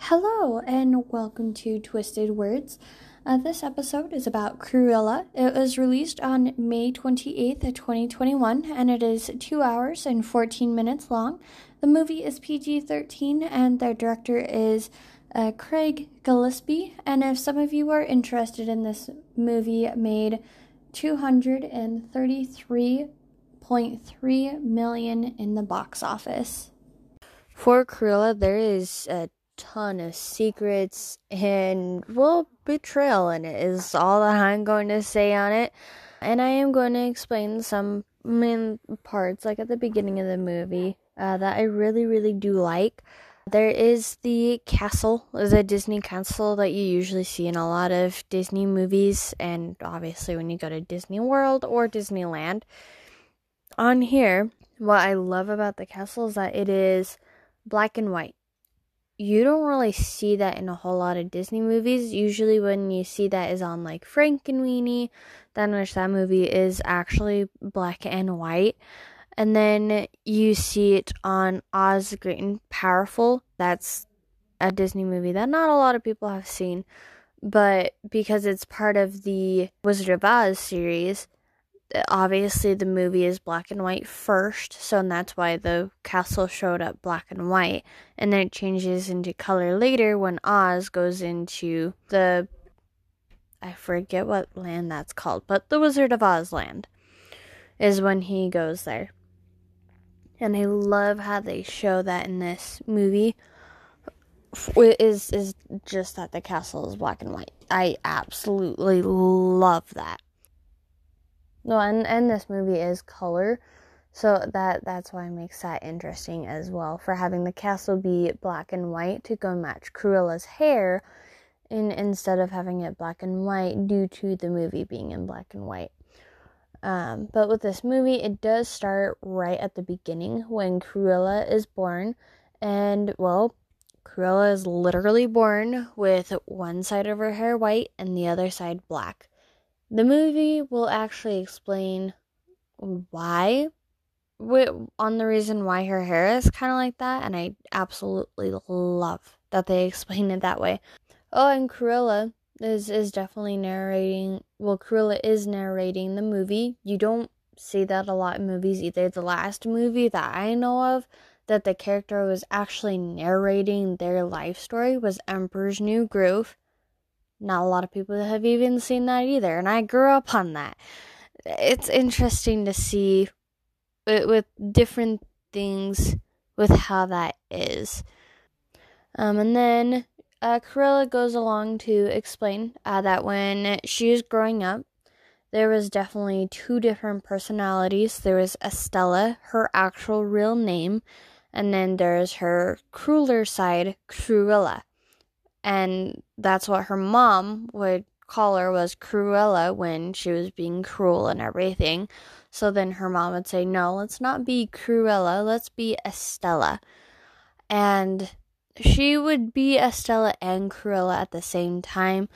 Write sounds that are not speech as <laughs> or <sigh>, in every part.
Hello, and welcome to Twisted Words. Uh, this episode is about Cruella. It was released on May 28th, 2021, and it is 2 hours and 14 minutes long. The movie is PG 13, and the director is uh, Craig Gillespie. And if some of you are interested in this movie, made 233.3 million in the box office. For Cruella, there is a ton of secrets and, well, betrayal in it, is all that I'm going to say on it. And I am going to explain some main parts, like at the beginning of the movie, uh, that I really, really do like. There is the castle, the Disney castle that you usually see in a lot of Disney movies, and obviously when you go to Disney World or Disneyland. On here, what I love about the castle is that it is black and white you don't really see that in a whole lot of Disney movies. Usually, when you see that is on like Frankenweenie, then which that movie is actually black and white. And then you see it on Oz Great and Powerful. That's a Disney movie that not a lot of people have seen, but because it's part of the Wizard of Oz series, obviously the movie is black and white first, so that's why the castle showed up black and white, and then it changes into color later when Oz goes into the I forget what land that's called, but the Wizard of Oz land is when he goes there. And I love how they show that in this movie. Is is just that the castle is black and white. I absolutely love that. No, and and this movie is color, so that that's why it makes that interesting as well. For having the castle be black and white to go match Cruella's hair, in instead of having it black and white due to the movie being in black and white. Um, but with this movie, it does start right at the beginning when Cruella is born, and well, Cruella is literally born with one side of her hair white and the other side black. The movie will actually explain why on the reason why her hair is kind of like that, and I absolutely love that they <laughs> explain it that way. Oh, and Cruella is is definitely narrating. Well, Cruella is narrating the movie. You don't see that a lot in movies either. The last movie that I know of that the character was actually narrating their life story was Emperor's New Groove. Not a lot of people have even seen that either, and I grew up on that. It's interesting to see with different things with how that is. Um, and then uh, Cruella goes along to explain uh, that when she was growing up, there was definitely two different personalities. There was Estella, her actual real name, and then there's her crueler side, Cruella and that's what her mom would call her was Cruella when she was being cruel and everything. So then her mom would say, "No, let's not be Cruella, let's be Estella." And she would be Estella and Cruella at the same time.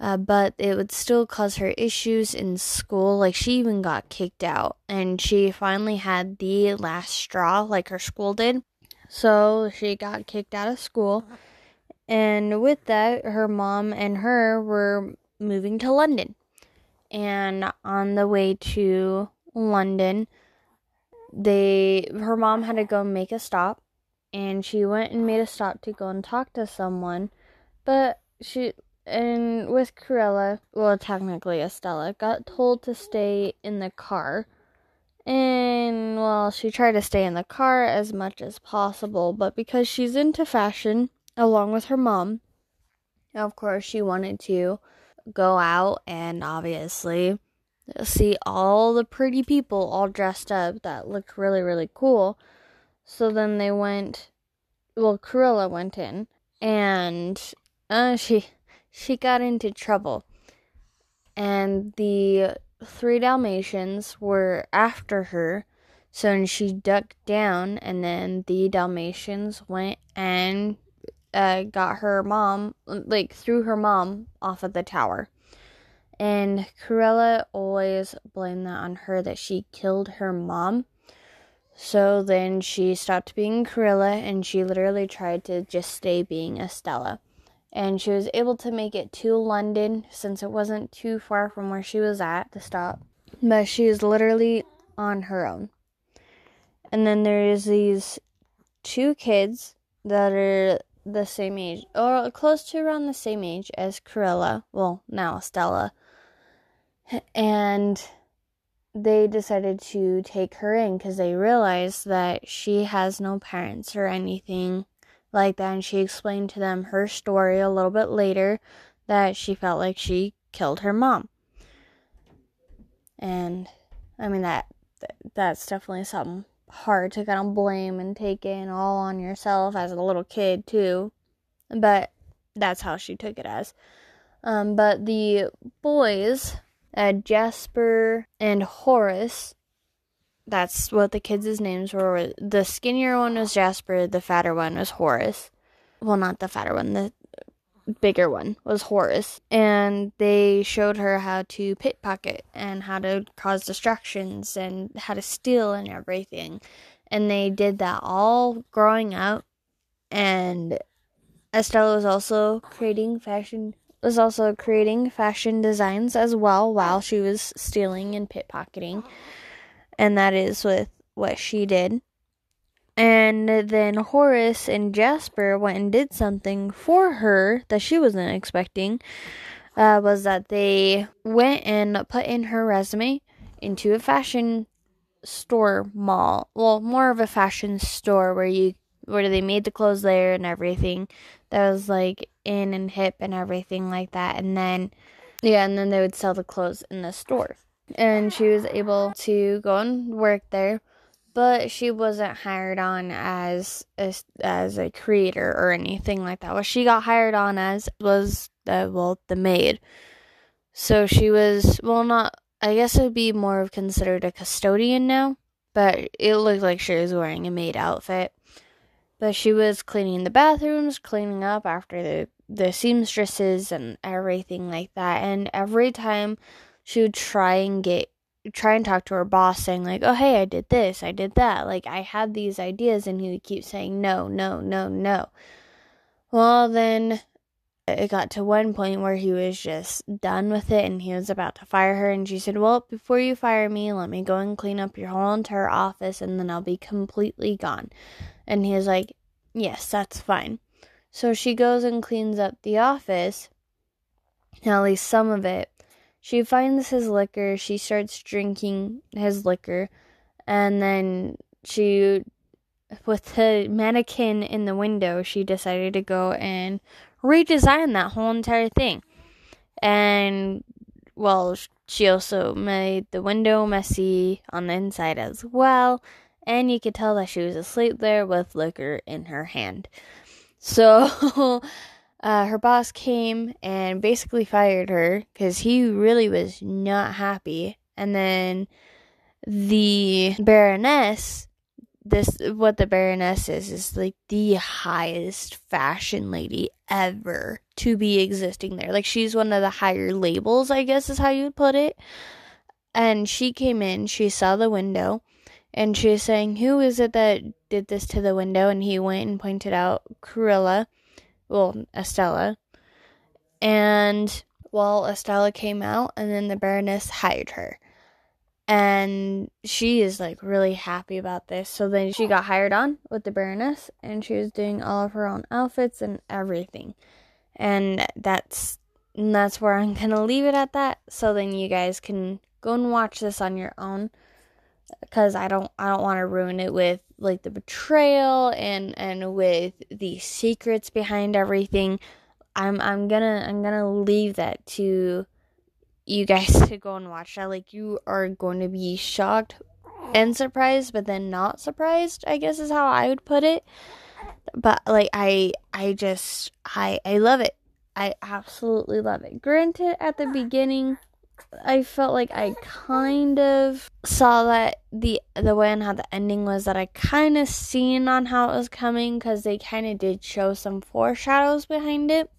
Uh, but it would still cause her issues in school. Like, she even got kicked out, and she finally had the last straw, like her school did. So she got kicked out of school and with that, her mom and her were moving to London. And on the way to London, they her mom had to go make a stop and she went and made a stop to go and talk to someone. But she and with Cruella, well technically Estella, got told to stay in the car. And well, she tried to stay in the car as much as possible, but because she's into fashion, along with her mom. Of course, she wanted to go out and obviously see all the pretty people all dressed up that looked really, really cool. So then they went, well, Cruella went in and uh, <laughs> she she got into trouble. And the three Dalmatians were after her. So she ducked down, and then the Dalmatians went and uh, got her mom, like, threw her mom off of the tower. And Cruella always blamed that on her that she killed her mom. So then she stopped being Cruella and she literally tried to just stay being Estella. And she was able to make it to London since it wasn't too far from where she was at to stop. But she is literally on her own. And then there's these two kids that are the same age or close to around the same age as Cruella. Well, now Stella. And they decided to take her in because they realized that she has no parents or anything like that. And she explained to them her story a little bit later that she felt like she killed her mom. And I mean that that's definitely something hard to kind of blame and take in all on yourself as a little kid too. But that's how she took it as. Um, but the boys uh, Jasper and Horace. That's what the kids' names were. The skinnier one was Jasper, the fatter one was Horace. Well, not the fatter one, the bigger one was Horace. And they showed her how to pickpocket and how to cause distractions and how to steal and everything. And they did that all growing up. And Estella was also creating fashion was also creating fashion designs as well while she was stealing and pickpocketing. And that is with what she did. And then Horace and Jasper went and did something for her that she wasn't expecting. Uh, was that they went and put in her resume into a fashion store mall. Well, more of a fashion store where you where they made the clothes there and everything that was like in and hip and everything like that. And then, yeah, and then they would sell the clothes in the store. And she was able to go and work there, but she wasn't hired on as a, as a creator or anything like that. What she got hired on as was the well the maid. So she was well not I guess it would be more of considered a custodian now, but it looked like she was wearing a maid outfit. But she was cleaning the bathrooms, cleaning up after the the seamstresses and everything like that. And every time she would try and get try and talk to her boss saying like, "Oh, hey, I did this, I did that." Like I had these ideas and he would keep saying no, no, no, no. Well, then it got to one point where he was just done with it and he was about to fire her and she said, "Well, before you fire me, let me go and clean up your whole entire office and then I'll be completely gone." And he was like, Yes, that's fine. So she goes and cleans up the office, at least some of it. She finds his liquor. She starts drinking his liquor. And then she, with the mannequin in the window, she decided to go and redesign that whole entire thing. And, well, she also made the window messy on the inside as well and you could tell that she was asleep there with liquor in her hand. So <laughs> uh, her boss came and basically fired her because he really was not happy. And then the Baroness, this what the Baroness is, is like the highest fashion lady ever to be existing there. Like she's one of the higher labels, I guess is how you would put it. And she came in, she saw the window and she was saying, Who is it that did this to the window? And he went and pointed out Cruella, well, Estella. And well, Estella came out, and then the Baroness hired her. And she is like really happy about this. So then she got hired on with the Baroness, and she was doing all of her own outfits and everything. And that's and that's where I'm gonna leave it at that. So then you guys can go and watch this on your own because I don't I don't want to ruin it with like the betrayal and and with the secrets behind everything. I'm I'm gonna I'm gonna leave that to you guys to go and watch that. Like you are going to be shocked and surprised, but then not surprised. I guess is how I would put it. But like I I just I I love it. I absolutely love it. Granted, at the beginning I felt like I kind of saw that the the way and how the ending was that I kind of seen on how it was coming because they kind of did show some foreshadows behind it,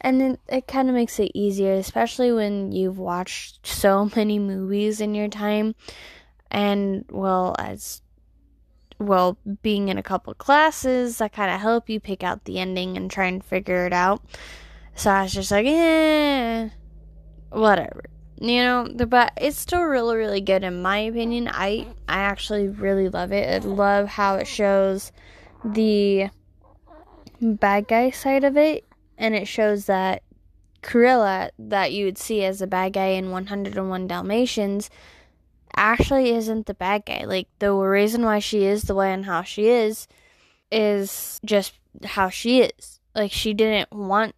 and then it kind of makes it easier, especially when you've watched so <laughs> many movies in your time, and well as well, being in a couple classes that kind of help you pick out the ending and try and figure it out. So I was just like, eh, whatever. You know, but it's still really, really good in my opinion. I I actually really love it. I love how it shows the bad guy side of it, and it shows that Cruella that you would see as a bad guy in 101 Dalmatians actually isn't the bad guy. Like the reason why she is the way and how she is is just how she is. Like she didn't want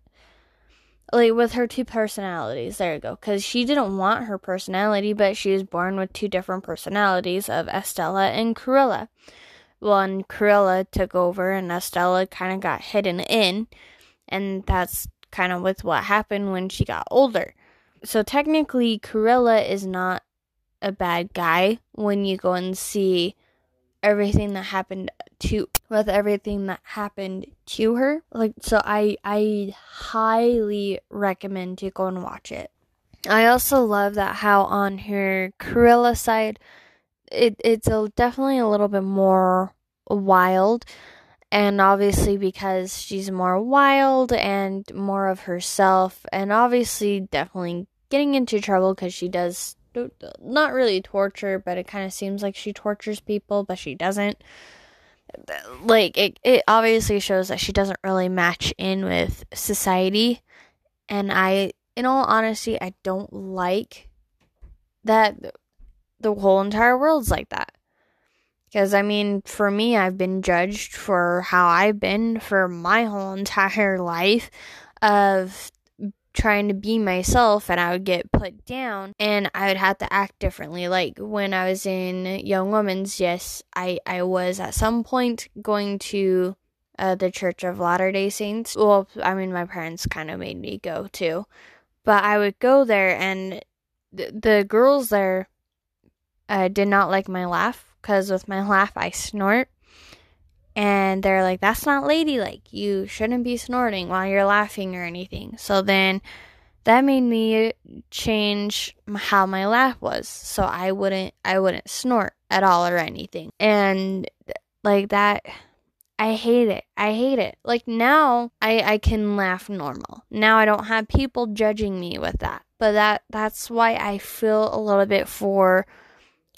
like with her two personalities. There you go. Cuz she didn't want her personality, but she was born with two different personalities of Estella and Cruella. Well, and Cruella took over and Estella kind of got hidden in, and that's kind of with what happened when she got older. So technically Cruella is not a bad guy when you go and see everything that happened to with everything that happened to her. Like so i i highly recommend to go and watch it. I also love that how on her Cruella side it it's a, definitely a little bit more wild. And obviously because she's more wild and more of herself and obviously definitely getting into trouble because she does not really torture, but it kind of seems like she tortures people, but she doesn't. Like it, it obviously shows that she doesn't really match in with society, and I, in all honesty, I don't like that the whole entire world's like that. Because, I mean, for me, I've been judged for how I've been for my whole <laughs> entire life of trying to be myself and I would get put down and I would have to act differently. Like when I was in Young Women's, yes, I, I was at some point going to uh, the Church of Latter day Saints. Well, I mean, my parents kind of made me go too. But I would go there and th- the girls there uh, did not like my laugh because with my <laughs> laugh I snort and they're like that's not ladylike. You shouldn't be snorting while you're laughing or anything. So then that made me change how my laugh was. So i wouldn't i wouldn't snort at all or anything. And like that i hate it. I hate it. Like now i i can laugh normal. Now i don't have people judging me with that. But that that's why i feel a little bit for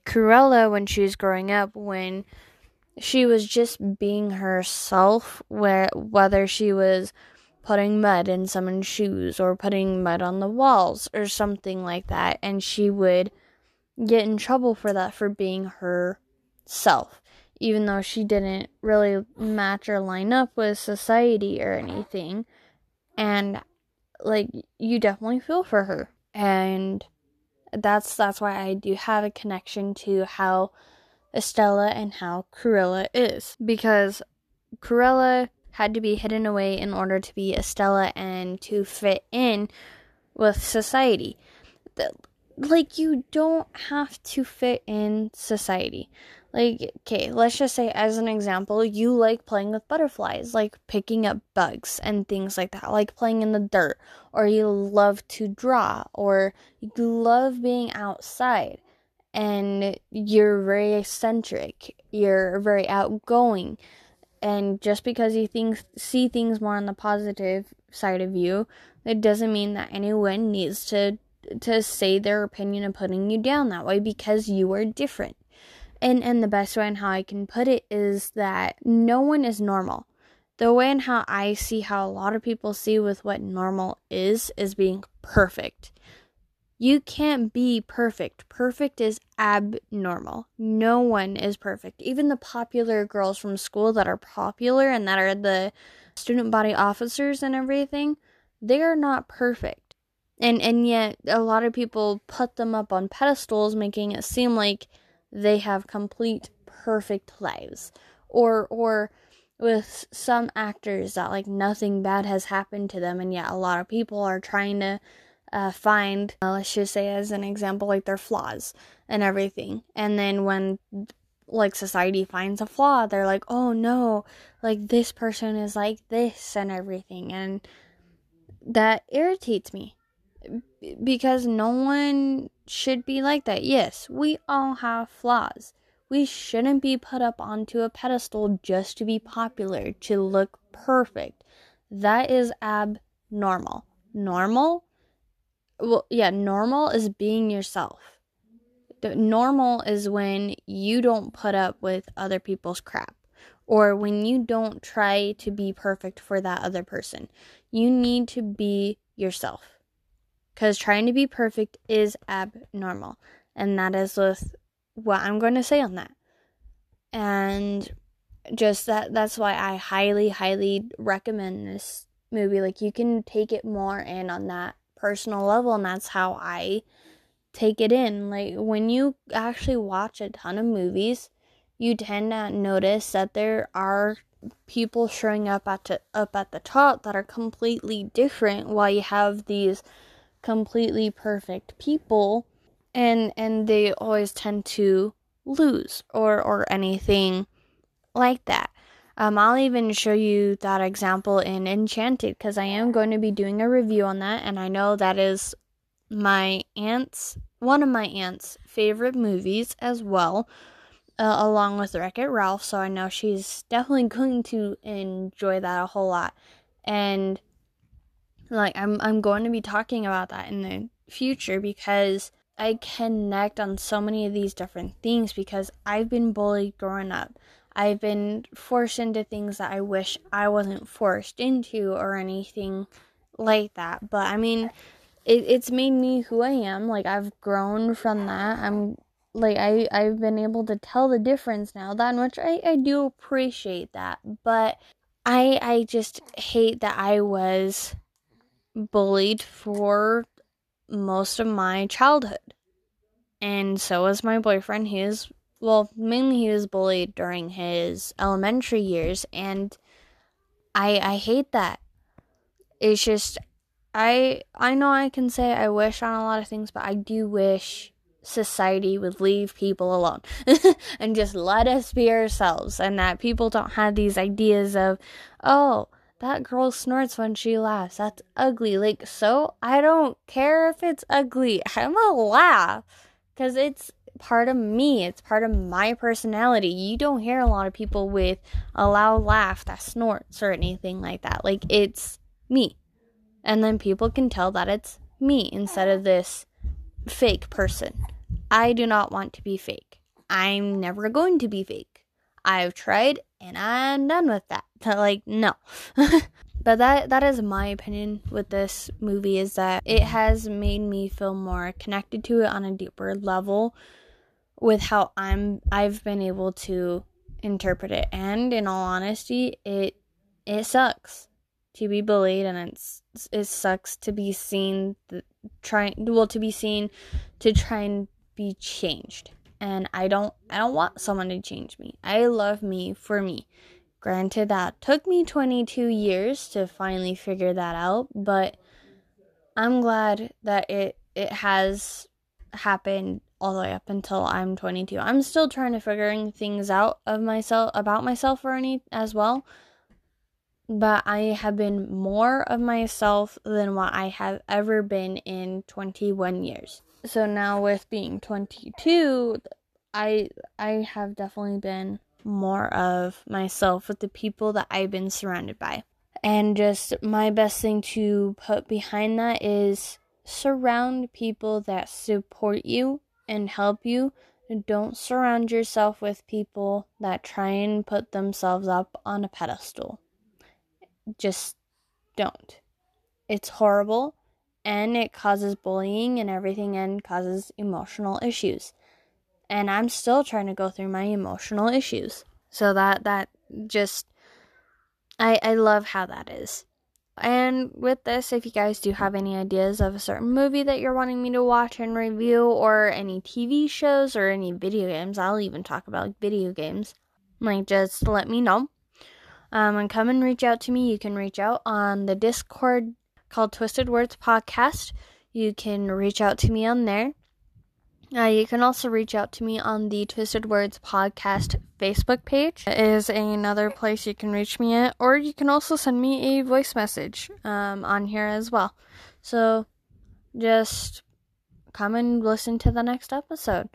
Cruella when she was growing up when she was just being herself where whether she was putting mud in someone's shoes or putting mud on the walls or something like that. And she would get in trouble for that for being herself even though she didn't really match or line up with society or anything. And like you definitely feel for her. And that's that's why I do have a connection to how Estella and how Cruella is. Because Cruella had to be hidden away in order to be Estella and to fit in with society. Like, you don't have to fit in society. Like, okay, let's just say, as an example, you like playing with butterflies, like picking up bugs and things like that, like playing in the dirt, or you love to draw, or you love being outside and you're very eccentric, you're very outgoing, and just because you think see things more on the positive side of you, it doesn't mean that anyone needs to to say their opinion of putting you down that way because you are different. And and the best way and how I can put it is that no one is normal. The way and how I see how a lot of people see with what normal is is being perfect. You can't be perfect. Perfect is abnormal. No one is perfect. Even the popular girls from school that are popular and that are the student body officers and everything, they are not perfect. And and yet a lot of people put them up on pedestals making it seem like they have complete perfect lives. Or or with some actors that like nothing bad has happened to them and yet a lot of people are trying to uh, find, uh, let's just say as an example, like their flaws and everything. And then when like society finds a flaw, they're like, oh no, like this person is like this and everything. And that irritates me because no one should be like that. Yes, we all have flaws. We shouldn't be put up onto a pedestal just to be popular, to look perfect. That is abnormal. Normal? Well, yeah, normal is being yourself. The normal is when you don't put up with other people's crap or when you don't try to be perfect for that other person. You need to be yourself. Because trying to be perfect is abnormal. And that is with what I'm going to say on that. And just that that's why I highly, highly recommend this movie. Like you can take it more in on that personal level, and that's how I take it in. Like when you actually watch a ton of movies, you tend to notice that there are people showing up at to, up at the top that are completely different while you have these completely perfect people and and they always tend to lose or or anything like that. Um, I'll even show you that example in Enchanted because I am going to be doing a review on that, and I know that is my aunt's one of my aunt's favorite movies as well uh, along with Wreck It Ralph, so I know she's definitely going to enjoy that a whole lot. And like I'm I'm going to be talking about that in the future because I connect on so many of these different things because I've been bullied growing up. I've been forced into things that I wish I wasn't forced into or anything like that. But I mean, it, it's made me who I am. Like I've grown from that. I'm like I I've been able to tell the difference now that much I I do appreciate that but I I just hate that I was bullied for most of my childhood and so was my boyfriend he was well mainly he was bullied during his elementary years and I I hate that. It's just I I know I can say I wish on a lot of things but I do wish society would leave people alone <laughs> and just let us be ourselves and that people don't have these ideas of oh that girl snorts when she laughs. That's ugly. Like so i don't care if it's ugly. <laughs> I'm gonna laugh because it's part of me it's part of my personality you don't hear a lot of people with a loud laugh that snorts or anything like that like it's me and then people can tell that it's me instead of this fake person I do not want to be fake. I'm never going to be fake. I've tried and I'm done with that. <laughs> Like, no. <laughs> but that that is my opinion with this movie is that it has made me feel more connected to it on a deeper level with how I'm I've been able to interpret it. And in all honesty, it it sucks to be bullied and it's it sucks to be seen trying well to be seen to try and be changed and I don't I don't want someone to change me. I love me for me. Granted that took me 22 years to finally figure that out, but I'm glad that it it has happened all the way up until I'm 22. I'm still trying to figuring things out of myself about myself or any as well. But I have been more of myself than what I have ever been in 21 years so now with being 22 i i have definitely been more of myself with the people that i've been surrounded by and just my best thing to put behind that is surround people that support you and help you don't surround yourself with people that try and put themselves up on a pedestal just don't it's horrible and it causes bullying and everything and causes emotional issues. And I'm still trying to go through my emotional issues. So that that just I I love how that is. And with this, if you guys do have any ideas of a certain movie that you're wanting me to watch and review, or any TV shows or any video games, I'll even talk about video games. Like, just let me know. Um, and come and reach out to me. You can reach out on the Discord called Twisted Words Podcast. You can reach out to me on there. Uh, you can also reach out to me on the Twisted Words Podcast Facebook page. It is another place you can reach me at, or you can also send me a voice message um, on here as well. So just come and listen to the next episode.